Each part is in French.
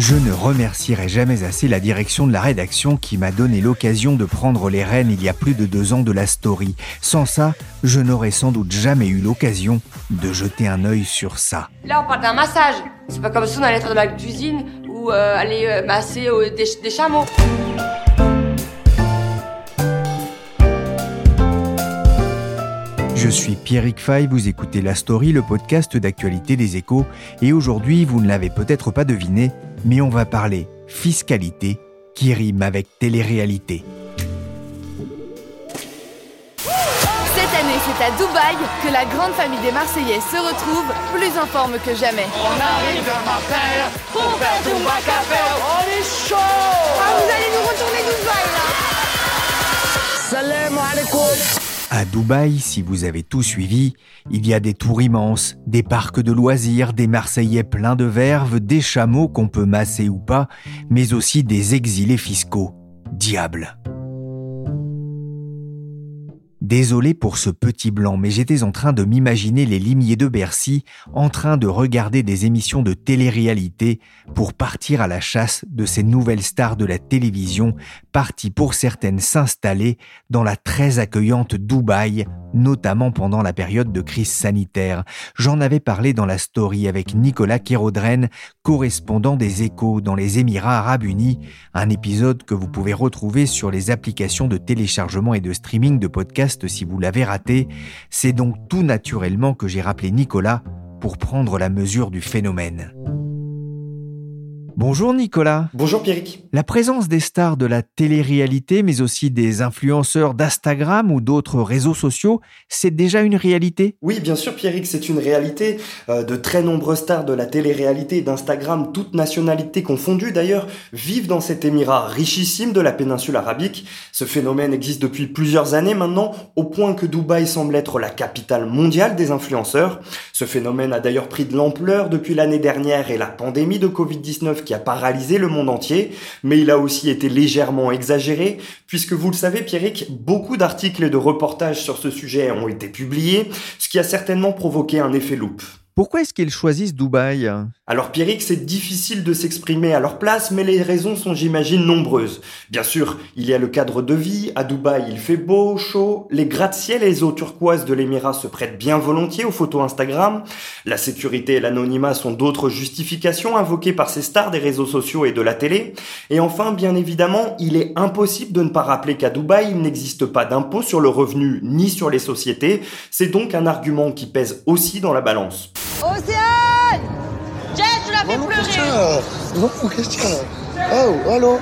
Je ne remercierai jamais assez la direction de la rédaction qui m'a donné l'occasion de prendre les rênes il y a plus de deux ans de la story. Sans ça, je n'aurais sans doute jamais eu l'occasion de jeter un œil sur ça. Là, on parle d'un massage. C'est pas comme si on allait être dans la cuisine ou euh, aller euh, masser euh, des, des chameaux. Je suis Pierrick Fay, vous écoutez La Story, le podcast d'actualité des échos, et aujourd'hui, vous ne l'avez peut-être pas deviné, mais on va parler fiscalité qui rime avec télé-réalité. Cette année, c'est à Dubaï que la grande famille des Marseillais se retrouve, plus en forme que jamais. On arrive de Marseille pour faire tout Macabé. On est chaud Ah, vous allez nous retourner Dubaï là Salam alaikum À Dubaï, si vous avez tout suivi, il y a des tours immenses, des parcs de loisirs, des Marseillais pleins de verve, des chameaux qu'on peut masser ou pas, mais aussi des exilés fiscaux. Diable. Désolé pour ce petit blanc, mais j'étais en train de m'imaginer les limiers de Bercy en train de regarder des émissions de télé-réalité pour partir à la chasse de ces nouvelles stars de la télévision, parties pour certaines s'installer dans la très accueillante Dubaï, notamment pendant la période de crise sanitaire. J'en avais parlé dans la story avec Nicolas Kérodren, correspondant des échos dans les Émirats arabes unis, un épisode que vous pouvez retrouver sur les applications de téléchargement et de streaming de podcasts si vous l'avez raté. C'est donc tout naturellement que j'ai rappelé Nicolas pour prendre la mesure du phénomène. Bonjour Nicolas. Bonjour Pierrick. La présence des stars de la télé-réalité, mais aussi des influenceurs d'Instagram ou d'autres réseaux sociaux, c'est déjà une réalité? Oui, bien sûr Pierrick, c'est une réalité. Euh, de très nombreux stars de la télé-réalité et d'Instagram, toutes nationalités confondues d'ailleurs, vivent dans cet émirat richissime de la péninsule arabique. Ce phénomène existe depuis plusieurs années maintenant, au point que Dubaï semble être la capitale mondiale des influenceurs. Ce phénomène a d'ailleurs pris de l'ampleur depuis l'année dernière et la pandémie de Covid-19 a paralysé le monde entier, mais il a aussi été légèrement exagéré, puisque vous le savez Pierrick, beaucoup d'articles et de reportages sur ce sujet ont été publiés, ce qui a certainement provoqué un effet loupe. Pourquoi est-ce qu'ils choisissent Dubaï? Alors Pierrick, c'est difficile de s'exprimer à leur place, mais les raisons sont j'imagine nombreuses. Bien sûr, il y a le cadre de vie, à Dubaï il fait beau, chaud, les gratte-ciel et les eaux turquoises de l'émirat se prêtent bien volontiers aux photos Instagram, la sécurité et l'anonymat sont d'autres justifications invoquées par ces stars des réseaux sociaux et de la télé, et enfin, bien évidemment, il est impossible de ne pas rappeler qu'à Dubaï il n'existe pas d'impôt sur le revenu ni sur les sociétés, c'est donc un argument qui pèse aussi dans la balance. Océane Jess, tu l'as fait pleurer Non, Christian. Oh, allô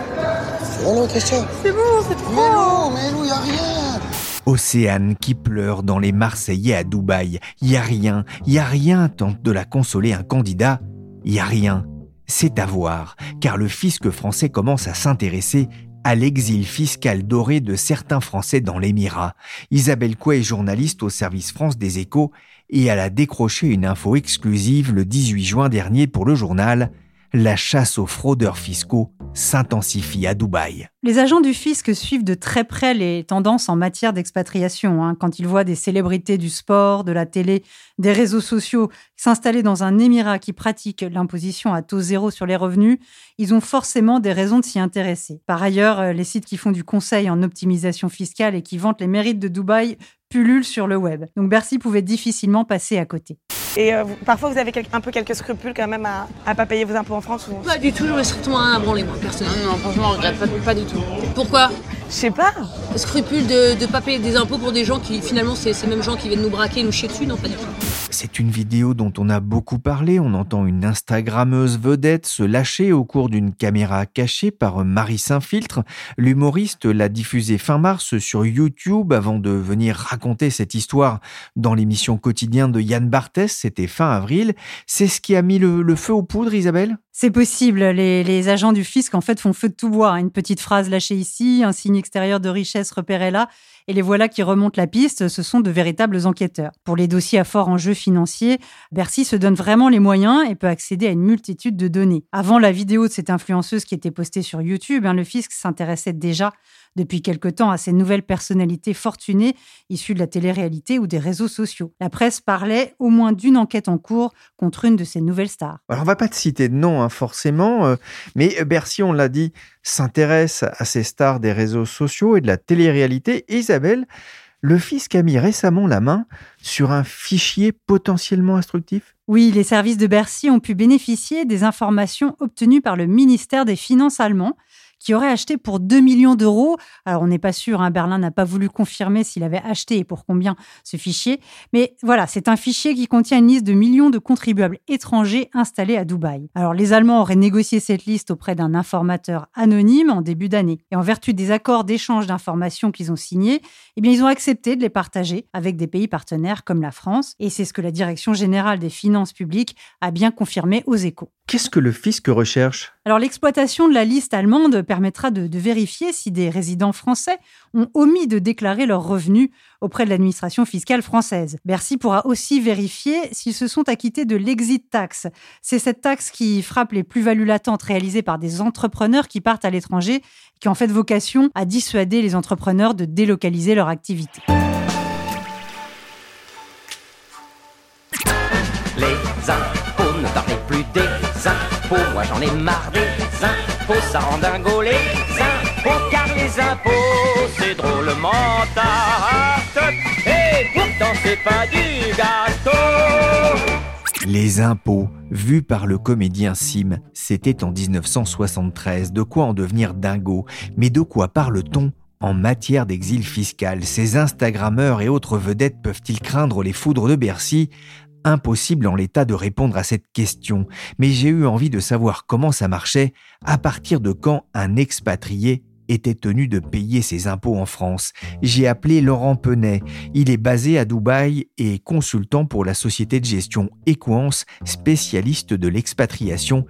Allô, Christian. C'est bon, c'est trop Mais non, mais non, y a rien. Océane qui pleure dans les Marseillais à Dubaï. Y a rien, y a rien, tente de la consoler un candidat. Y a rien. C'est à voir, car le fisc français commence à s'intéresser à l'exil fiscal doré de certains Français dans l'Émirat. Isabelle Coué est journaliste au service France des Échos et elle a décroché une info exclusive le 18 juin dernier pour le journal. La chasse aux fraudeurs fiscaux s'intensifie à Dubaï. Les agents du fisc suivent de très près les tendances en matière d'expatriation. hein. Quand ils voient des célébrités du sport, de la télé, des réseaux sociaux s'installer dans un émirat qui pratique l'imposition à taux zéro sur les revenus, ils ont forcément des raisons de s'y intéresser. Par ailleurs, euh, les sites qui font du conseil en optimisation fiscale et qui vantent les mérites de Dubaï pullulent sur le web. Donc Bercy pouvait difficilement passer à côté. Et euh, parfois, vous avez un peu quelques scrupules quand même à, à pas payer vos impôts en France. Pas du tout, j'aurais strictement rien à branler, moi, personnellement. Non, franchement, je regrette pas du tout. Pourquoi? Je sais pas. Scrupule de ne pas payer des impôts pour des gens qui, finalement, c'est ces mêmes gens qui viennent nous braquer, nous chier dessus, non, pas du tout. C'est une vidéo dont on a beaucoup parlé. On entend une Instagrammeuse vedette se lâcher au cours d'une caméra cachée par Marie Saint-Filtre. L'humoriste l'a diffusée fin mars sur YouTube avant de venir raconter cette histoire dans l'émission quotidienne de Yann Barthès. C'était fin avril. C'est ce qui a mis le, le feu aux poudres, Isabelle? C'est possible. Les, agents du fisc, en fait, font feu de tout bois. Une petite phrase lâchée ici, un signe extérieur de richesse repéré là, et les voilà qui remontent la piste. Ce sont de véritables enquêteurs. Pour les dossiers à fort enjeu financier, Bercy se donne vraiment les moyens et peut accéder à une multitude de données. Avant la vidéo de cette influenceuse qui était postée sur YouTube, hein, le fisc s'intéressait déjà depuis quelque temps à ces nouvelles personnalités fortunées issues de la télé-réalité ou des réseaux sociaux. La presse parlait au moins d'une enquête en cours contre une de ces nouvelles stars. Alors on va pas te citer de nom hein, forcément, euh, mais Bercy, on l'a dit, s'intéresse à ces stars des réseaux sociaux et de la télé-réalité. Le fisc a mis récemment la main sur un fichier potentiellement instructif? Oui, les services de Bercy ont pu bénéficier des informations obtenues par le ministère des Finances allemand qui aurait acheté pour 2 millions d'euros. Alors, on n'est pas sûr, hein, Berlin n'a pas voulu confirmer s'il avait acheté et pour combien ce fichier. Mais voilà, c'est un fichier qui contient une liste de millions de contribuables étrangers installés à Dubaï. Alors, les Allemands auraient négocié cette liste auprès d'un informateur anonyme en début d'année. Et en vertu des accords d'échange d'informations qu'ils ont signés, eh bien, ils ont accepté de les partager avec des pays partenaires comme la France. Et c'est ce que la Direction générale des finances publiques a bien confirmé aux échos. Qu'est-ce que le fisc recherche? Alors l'exploitation de la liste allemande permettra de, vérifier si des résidents français ont omis de déclarer leurs revenus auprès de l'administration fiscale française. Bercy pourra aussi vérifier s'ils se sont acquittés de l'exit tax. C'est cette taxe qui frappe les plus-values latentes réalisées par des entrepreneurs qui partent à l'étranger, qui en fait vocation à dissuader les entrepreneurs de délocaliser leur activité. Les ne plus des impôts. Moi j'en ai marre des impôts, ça rend dingo les impôts, car les impôts c'est drôlement tarte. Et pourtant c'est pas du gâteau. Les impôts, vus par le comédien Sim, c'était en 1973. De quoi en devenir dingo Mais de quoi parle-t-on en matière d'exil fiscal? Ces Instagrammeurs et autres vedettes peuvent-ils craindre les foudres de Bercy? Impossible en l'état de répondre à cette question, mais j'ai eu envie de savoir comment ça marchait, à partir de quand un expatrié était tenu de payer ses impôts en France. J'ai appelé Laurent Penet. Il est basé à Dubaï et consultant pour la société de gestion Equance, spécialiste de l'expatriation.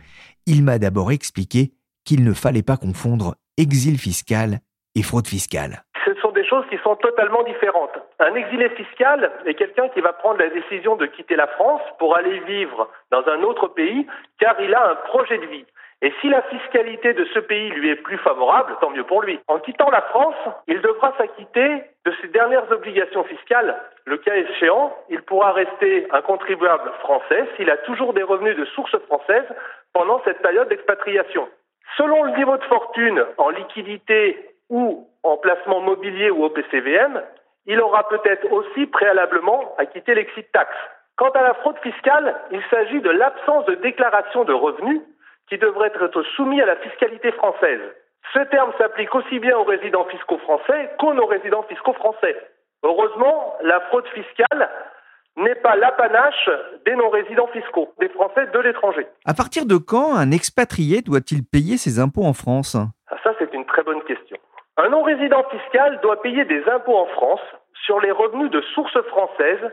Il m'a d'abord expliqué qu'il ne fallait pas confondre exil fiscal et fraude fiscale qui sont totalement différentes. Un exilé fiscal est quelqu'un qui va prendre la décision de quitter la France pour aller vivre dans un autre pays car il a un projet de vie. Et si la fiscalité de ce pays lui est plus favorable, tant mieux pour lui. En quittant la France, il devra s'acquitter de ses dernières obligations fiscales. Le cas échéant, il pourra rester un contribuable français s'il a toujours des revenus de source française pendant cette période d'expatriation. Selon le niveau de fortune en liquidité ou en placement mobilier ou au PCVM, il aura peut-être aussi préalablement acquitté l'exit tax. Quant à la fraude fiscale, il s'agit de l'absence de déclaration de revenus qui devrait être soumis à la fiscalité française. Ce terme s'applique aussi bien aux résidents fiscaux français qu'aux non-résidents fiscaux français. Heureusement, la fraude fiscale n'est pas l'apanache des non-résidents fiscaux, des Français de l'étranger. À partir de quand un expatrié doit-il payer ses impôts en France? Ah, Ça, c'est une très bonne question. Un non-résident fiscal doit payer des impôts en France sur les revenus de source française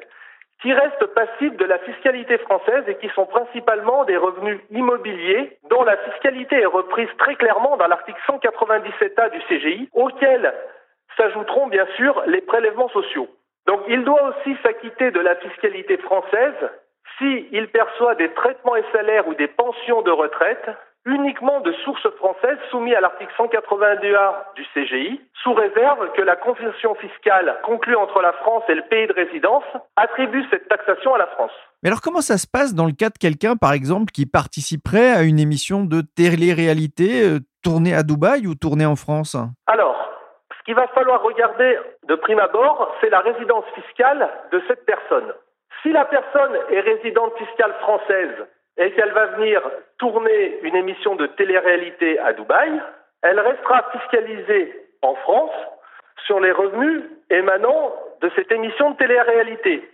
qui restent passifs de la fiscalité française et qui sont principalement des revenus immobiliers dont la fiscalité est reprise très clairement dans l'article 197A du CGI, auquel s'ajouteront bien sûr les prélèvements sociaux. Donc il doit aussi s'acquitter de la fiscalité française s'il perçoit des traitements et salaires ou des pensions de retraite uniquement de sources françaises soumis à l'article 182A du CGI, sous réserve que la convention fiscale conclue entre la France et le pays de résidence attribue cette taxation à la France. Mais alors comment ça se passe dans le cas de quelqu'un, par exemple, qui participerait à une émission de télé-réalité euh, tournée à Dubaï ou tournée en France? Alors, ce qu'il va falloir regarder de prime abord, c'est la résidence fiscale de cette personne. Si la personne est résidente fiscale française et qu'elle va venir tourner une émission de télé-réalité à Dubaï, elle restera fiscalisée en France sur les revenus émanant de cette émission de télé-réalité.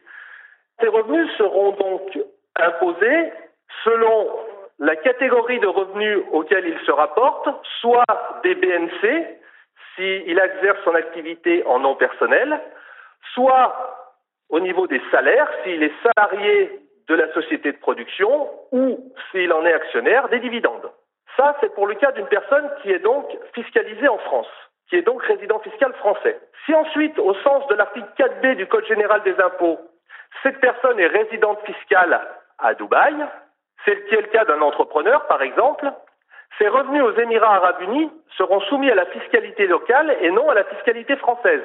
Ces revenus seront donc imposés selon la catégorie de revenus auxquels il se rapporte, soit des BNC, s'il exerce son activité en nom personnel, soit au niveau des salaires, s'il est salarié de la société de production ou s'il en est actionnaire des dividendes. Ça, c'est pour le cas d'une personne qui est donc fiscalisée en France, qui est donc résident fiscal français. Si ensuite, au sens de l'article 4b du Code général des impôts, cette personne est résidente fiscale à Dubaï, c'est le cas d'un entrepreneur, par exemple, ses revenus aux Émirats arabes unis seront soumis à la fiscalité locale et non à la fiscalité française,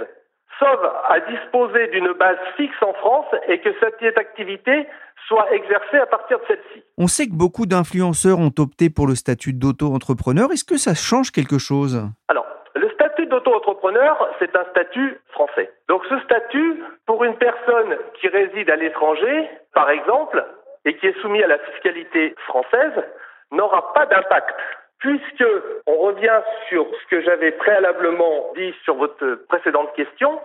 sauf à disposer d'une base fixe en France et que cette activité soit exercée à partir de celle-ci. On sait que beaucoup d'influenceurs ont opté pour le statut d'auto-entrepreneur. Est-ce que ça change quelque chose? Alors, le statut d'auto-entrepreneur, c'est un statut français. Donc ce statut, pour une personne qui réside à l'étranger, par exemple, et qui est soumis à la fiscalité française, n'aura pas d'impact puisque on revient sur ce que j'avais préalablement dit sur votre précédente question,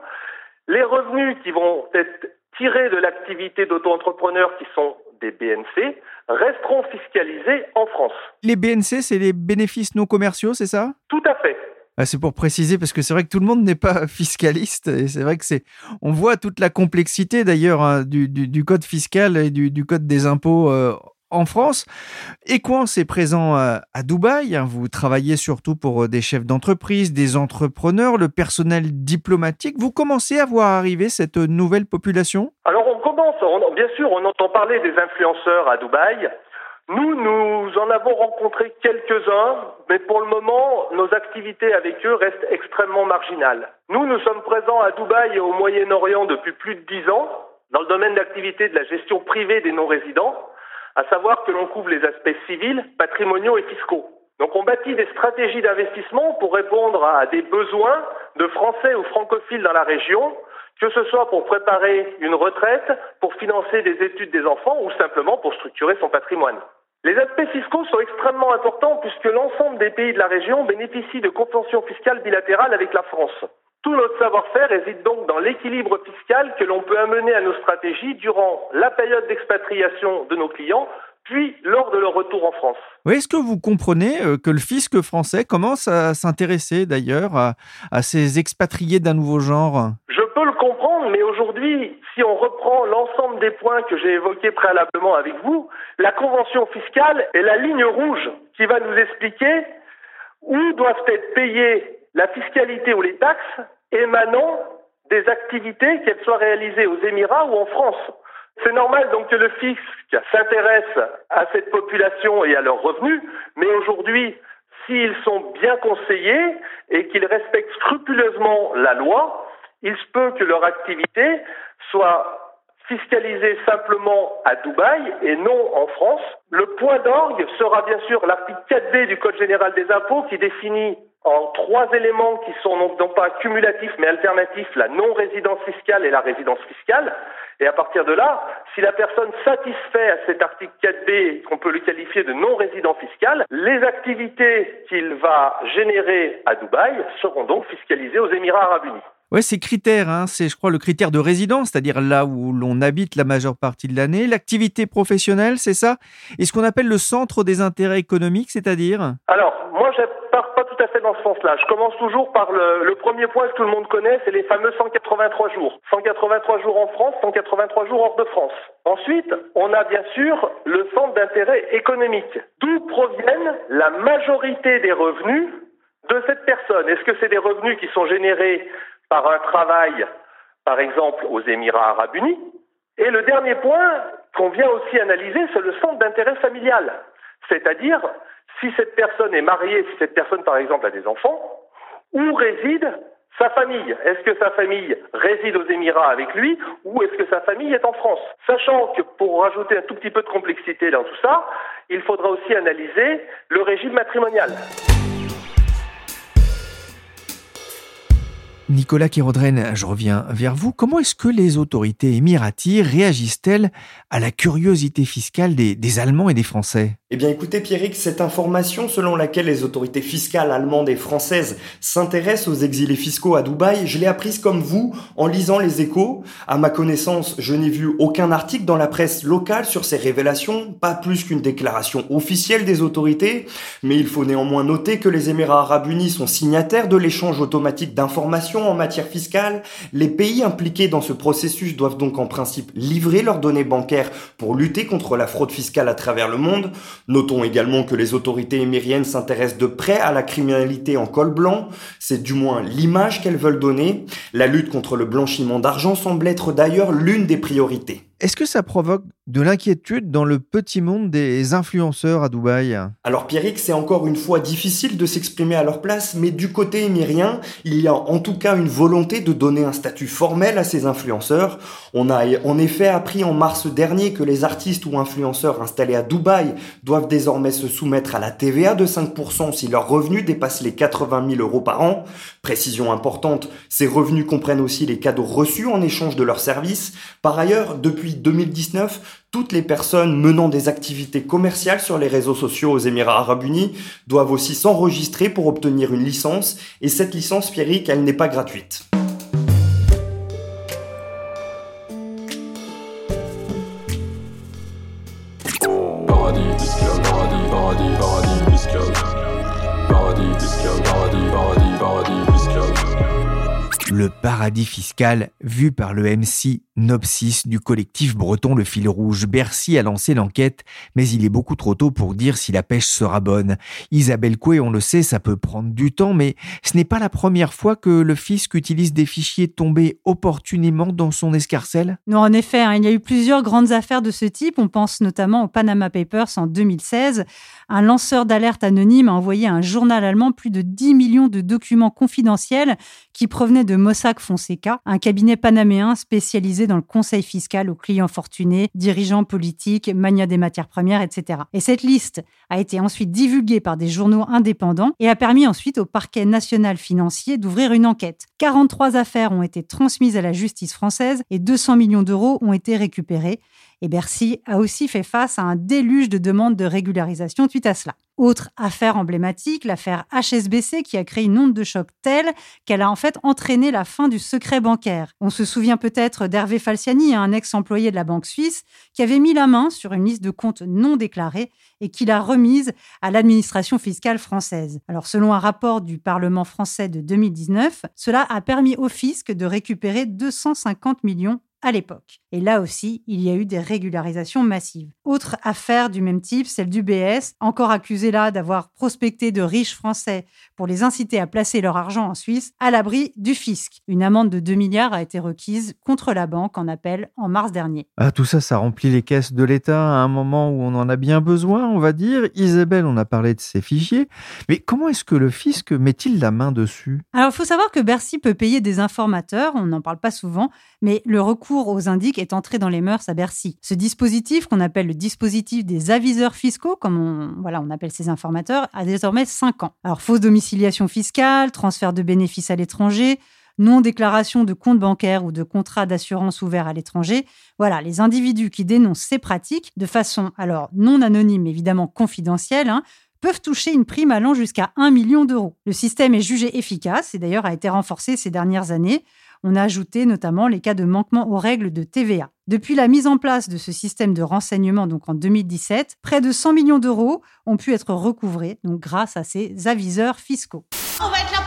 les revenus qui vont être tirés de l'activité d'auto-entrepreneur qui sont des BNC resteront fiscalisés en France. Les BNC, c'est les bénéfices non commerciaux, c'est ça? Tout à fait. Ah, c'est pour préciser parce que c'est vrai que tout le monde n'est pas fiscaliste et c'est vrai que c'est on voit toute la complexité d'ailleurs hein, du, code fiscal et du, code des impôts euh, en France. Equance est présent euh, à, Dubaï. Hein. Vous travaillez surtout pour euh, des chefs d'entreprise, des entrepreneurs, le personnel diplomatique. Vous commencez à voir arriver cette nouvelle population? Alors on commence, bien sûr, on entend parler des influenceurs à Dubaï. Nous, nous en avons rencontré quelques-uns, mais pour le moment, nos activités avec eux restent extrêmement marginales. Nous, nous sommes présents à Dubaï et au Moyen-Orient depuis plus de dix ans, dans le domaine d'activité de la gestion privée des non-résidents à savoir que l'on couvre les aspects civils, patrimoniaux et fiscaux. Donc on bâtit des stratégies d'investissement pour répondre à des besoins de Français ou francophiles dans la région, que ce soit pour préparer une retraite, pour financer des études des enfants ou simplement pour structurer son patrimoine. Les aspects fiscaux sont extrêmement importants puisque l'ensemble des pays de la région bénéficient de conventions fiscales bilatérales avec la France. Tout notre savoir-faire réside donc dans l'équilibre fiscal que l'on peut amener à nos stratégies durant la période d'expatriation de nos clients, puis lors de leur retour en France. Oui, est-ce que vous comprenez euh, que le fisc français commence à s'intéresser d'ailleurs à, ces expatriés d'un nouveau genre? Je peux le comprendre, mais aujourd'hui, si on reprend l'ensemble des points que j'ai évoqués préalablement avec vous, la convention fiscale est la ligne rouge qui va nous expliquer où doivent être payés la fiscalité ou les taxes émanant des activités, qu'elles soient réalisées aux Émirats ou en France. C'est normal donc que le fisc s'intéresse à cette population et à leurs revenus, mais aujourd'hui, s'ils sont bien conseillés et qu'ils respectent scrupuleusement la loi, il se peut que leur activité soit fiscalisée simplement à Dubaï et non en France. Le point d'orgue sera bien sûr l'article 4D du Code général des impôts qui définit en trois éléments qui sont non, pas cumulatifs mais alternatifs, la non-résidence fiscale et la résidence fiscale. Et à partir de là, si la personne satisfait à cet article 4b, qu'on peut le qualifier de non-résident fiscal, les activités qu'il va générer à Dubaï seront donc fiscalisées aux Émirats arabes unis. Ouais, ces critères, hein, c'est, je crois, le critère de résidence, c'est-à-dire là où l'on habite la majeure partie de l'année, l'activité professionnelle, c'est ça, et ce qu'on appelle le centre des intérêts économiques, c'est-à-dire? Alors, moi, je pars pas tout à fait Je commence toujours par le premier point que tout le monde connaît, c'est les fameux 183 jours. 183 jours en France, 183 jours hors de France. Ensuite, on a bien sûr le centre d'intérêt économique, d'où proviennent la majorité des revenus de cette personne? Est-ce que c'est des revenus qui sont générés par un travail, par exemple, aux Émirats arabes unis? Et le dernier point qu'on vient aussi analyser, c'est le centre d'intérêt familial. C'est-à-dire, si cette personne est mariée, si cette personne, par exemple, a des enfants, où réside sa famille? Est-ce que sa famille réside aux Émirats avec lui ou est-ce que sa famille est en France? Sachant que pour rajouter un tout petit peu de complexité dans tout ça, il faudra aussi analyser le régime matrimonial. Nicolas Kérodren, je reviens vers vous. Comment est-ce que les autorités émiraties réagissent-elles à la curiosité fiscale des, Allemands et des Français? Eh bien écoutez Pierrick, cette information selon laquelle les autorités fiscales allemandes et françaises s'intéressent aux exilés fiscaux à Dubaï, je l'ai apprise comme vous en lisant les échos. À ma connaissance, je n'ai vu aucun article dans la presse locale sur ces révélations, pas plus qu'une déclaration officielle des autorités, mais il faut néanmoins noter que les Émirats arabes unis sont signataires de l'échange automatique d'informations en matière fiscale. Les pays impliqués dans ce processus doivent donc en principe livrer leurs données bancaires pour lutter contre la fraude fiscale à travers le monde. Notons également que les autorités émiriennes s'intéressent de près à la criminalité en col blanc. C'est du moins l'image qu'elles veulent donner. La lutte contre le blanchiment d'argent semble être d'ailleurs l'une des priorités. Est-ce que ça provoque de l'inquiétude dans le petit monde des influenceurs à Dubaï? Alors Pierrick, c'est encore une fois difficile de s'exprimer à leur place, mais du côté émirien, il y a en tout cas une volonté de donner un statut formel à ces influenceurs. On a en effet appris en mars dernier que les artistes ou influenceurs installés à Dubaï doivent désormais se soumettre à la TVA de 5% si leurs revenus dépassent les 80 000 euros par an. Précision importante, ces revenus comprennent aussi les cadeaux reçus en échange de leurs services. Par ailleurs, depuis 2019, toutes les personnes menant des activités commerciales sur les réseaux sociaux aux Émirats arabes unis doivent aussi s'enregistrer pour obtenir une licence, et cette licence, Pierrick, elle n'est pas gratuite. le paradis fiscal vu par le MC Nopsis du collectif breton Le Fil Rouge. Bercy a lancé l'enquête, mais il est beaucoup trop tôt pour dire si la pêche sera bonne. Isabelle Coué, on le sait, ça peut prendre du temps, mais ce n'est pas la première fois que le fisc utilise des fichiers tombés opportunément dans son escarcelle Non, en effet, hein, il y a eu plusieurs grandes affaires de ce type. On pense notamment au Panama Papers en 2016. Un lanceur d'alerte anonyme a envoyé à un journal allemand plus de 10 millions de documents confidentiels qui provenaient de Mossack Fonseca, un cabinet panaméen spécialisé dans le conseil fiscal aux clients fortunés, dirigeants politiques, mania des matières premières, etc. Et cette liste a été ensuite divulguée par des journaux indépendants et a permis ensuite au parquet national financier d'ouvrir une enquête. 43 affaires ont été transmises à la justice française et 200 millions d'euros ont été récupérés. Et Bercy a aussi fait face à un déluge de demandes de régularisation suite à cela. Autre affaire emblématique, l'affaire HSBC qui a créé une onde de choc telle qu'elle a en fait entraîné la fin du secret bancaire. On se souvient peut-être d'Hervé Falciani, un ex-employé de la Banque suisse, qui avait mis la main sur une liste de comptes non déclarés et qui l'a remise à l'administration fiscale française. Alors selon un rapport du Parlement français de 2019, cela a permis au fisc de récupérer 250 millions à l'époque. Et là aussi, il y a eu des régularisations massives. Autre affaire du même type, celle du BS, encore accusé là d'avoir prospecté de riches Français pour les inciter à placer leur argent en Suisse à l'abri du fisc. Une amende de 2 milliards a été requise contre la banque en appel en mars dernier. Ah, tout ça, ça remplit les caisses de l'État à un moment où on en a bien besoin, on va dire. Isabelle, on a parlé de ces fichiers. Mais comment est-ce que le fisc met-il la main dessus? Alors, il faut savoir que Bercy peut payer des informateurs, on n'en parle pas souvent, mais le recours aux indices est entré dans les mœurs à Bercy. Ce dispositif, qu'on appelle le dispositif des aviseurs fiscaux, comme on, voilà, on appelle ces informateurs, a désormais 5 ans. Alors, fausse domiciliation fiscale, transfert de bénéfices à l'étranger, non-déclaration de compte bancaire ou de contrat d'assurance ouvert à l'étranger. Voilà, les individus qui dénoncent ces pratiques de façon alors non anonyme, évidemment confidentielle, hein, peuvent toucher une prime allant jusqu'à 1 million d'euros. Le système est jugé efficace et d'ailleurs a été renforcé ces dernières années. On a ajouté notamment les cas de manquement aux règles de TVA. Depuis la mise en place de ce système de renseignement, donc en 2017, près de 100 millions d'euros ont pu être recouvrés grâce à ces aviseurs fiscaux.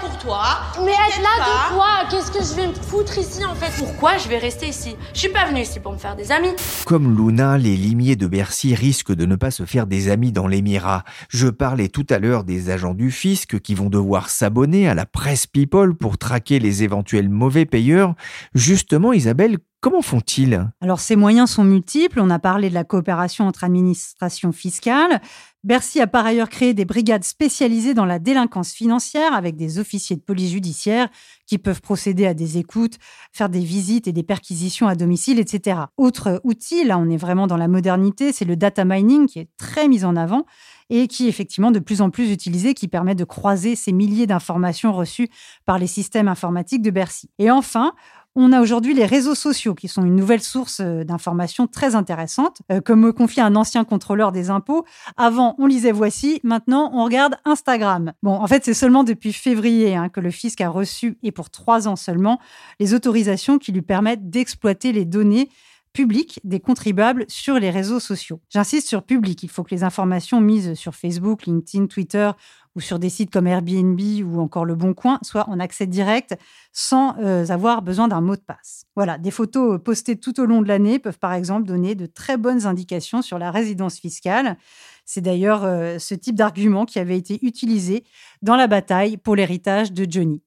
Pour toi. Mais être là de quoi? Qu'est-ce que je vais me foutre ici en fait? Pourquoi? Je vais rester ici Je suis pas venue ici pour me faire des amis. Comme Luna, les limiers de Bercy risquent de ne pas se faire des amis dans l'Émirat. Je parlais tout à l'heure des agents du fisc qui vont devoir s'abonner à la presse People pour traquer les éventuels mauvais payeurs. Justement, Isabelle, Comment font-ils? Alors ces moyens sont multiples. On a parlé de la coopération entre administrations fiscales. Bercy a par ailleurs créé des brigades spécialisées dans la délinquance financière avec des officiers de police judiciaire qui peuvent procéder à des écoutes, faire des visites et des perquisitions à domicile, etc. Autre outil, là on est vraiment dans la modernité, c'est le data mining qui est très mis en avant et qui est effectivement de plus en plus utilisé, qui permet de croiser ces milliers d'informations reçues par les systèmes informatiques de Bercy. Et enfin, on a aujourd'hui les réseaux sociaux qui sont une nouvelle source euh, d'informations très intéressante. Euh, comme me confie un ancien contrôleur des impôts, avant on lisait Voici, maintenant on regarde Instagram. Bon, en fait c'est seulement depuis février hein, que le fisc a reçu, et pour trois ans seulement, les autorisations qui lui permettent d'exploiter les données publiques des contribuables sur les réseaux sociaux. J'insiste sur public, il faut que les informations mises sur Facebook, LinkedIn, Twitter ou sur des sites comme Airbnb ou encore Le Bon Coin soient en accès direct sans euh, avoir besoin d'un mot de passe. Voilà, des photos postées tout au long de l'année peuvent par exemple donner de très bonnes indications sur la résidence fiscale. C'est d'ailleurs euh, ce type d'argument qui avait été utilisé dans la bataille pour l'héritage de Johnny.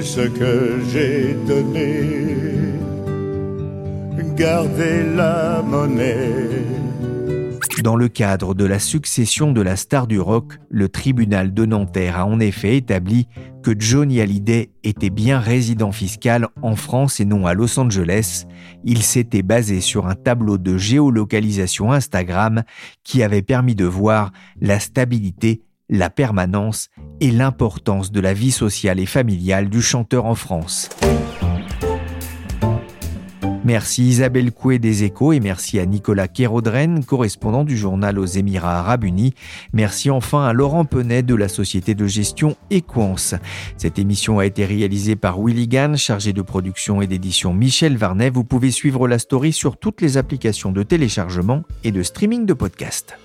Ce que j'ai donné, Dans le cadre de la succession de la star du rock, le tribunal de Nanterre a en effet établi que Johnny Hallyday était bien résident fiscal en France et non à Los Angeles. Il s'était basé sur un tableau de géolocalisation Instagram qui avait permis de voir la stabilité, la permanence et l'importance de la vie sociale et familiale du chanteur en France. Merci Isabelle Coué des Échos et merci à Nicolas Kérodren, correspondant du journal aux Émirats Arabes Unis. Merci enfin à Laurent Penet de la société de gestion Equance. Cette émission a été réalisée par Willy Gann, chargé de production et d'édition Michel Varnet. Vous pouvez suivre la story sur toutes les applications de téléchargement et de streaming de podcasts.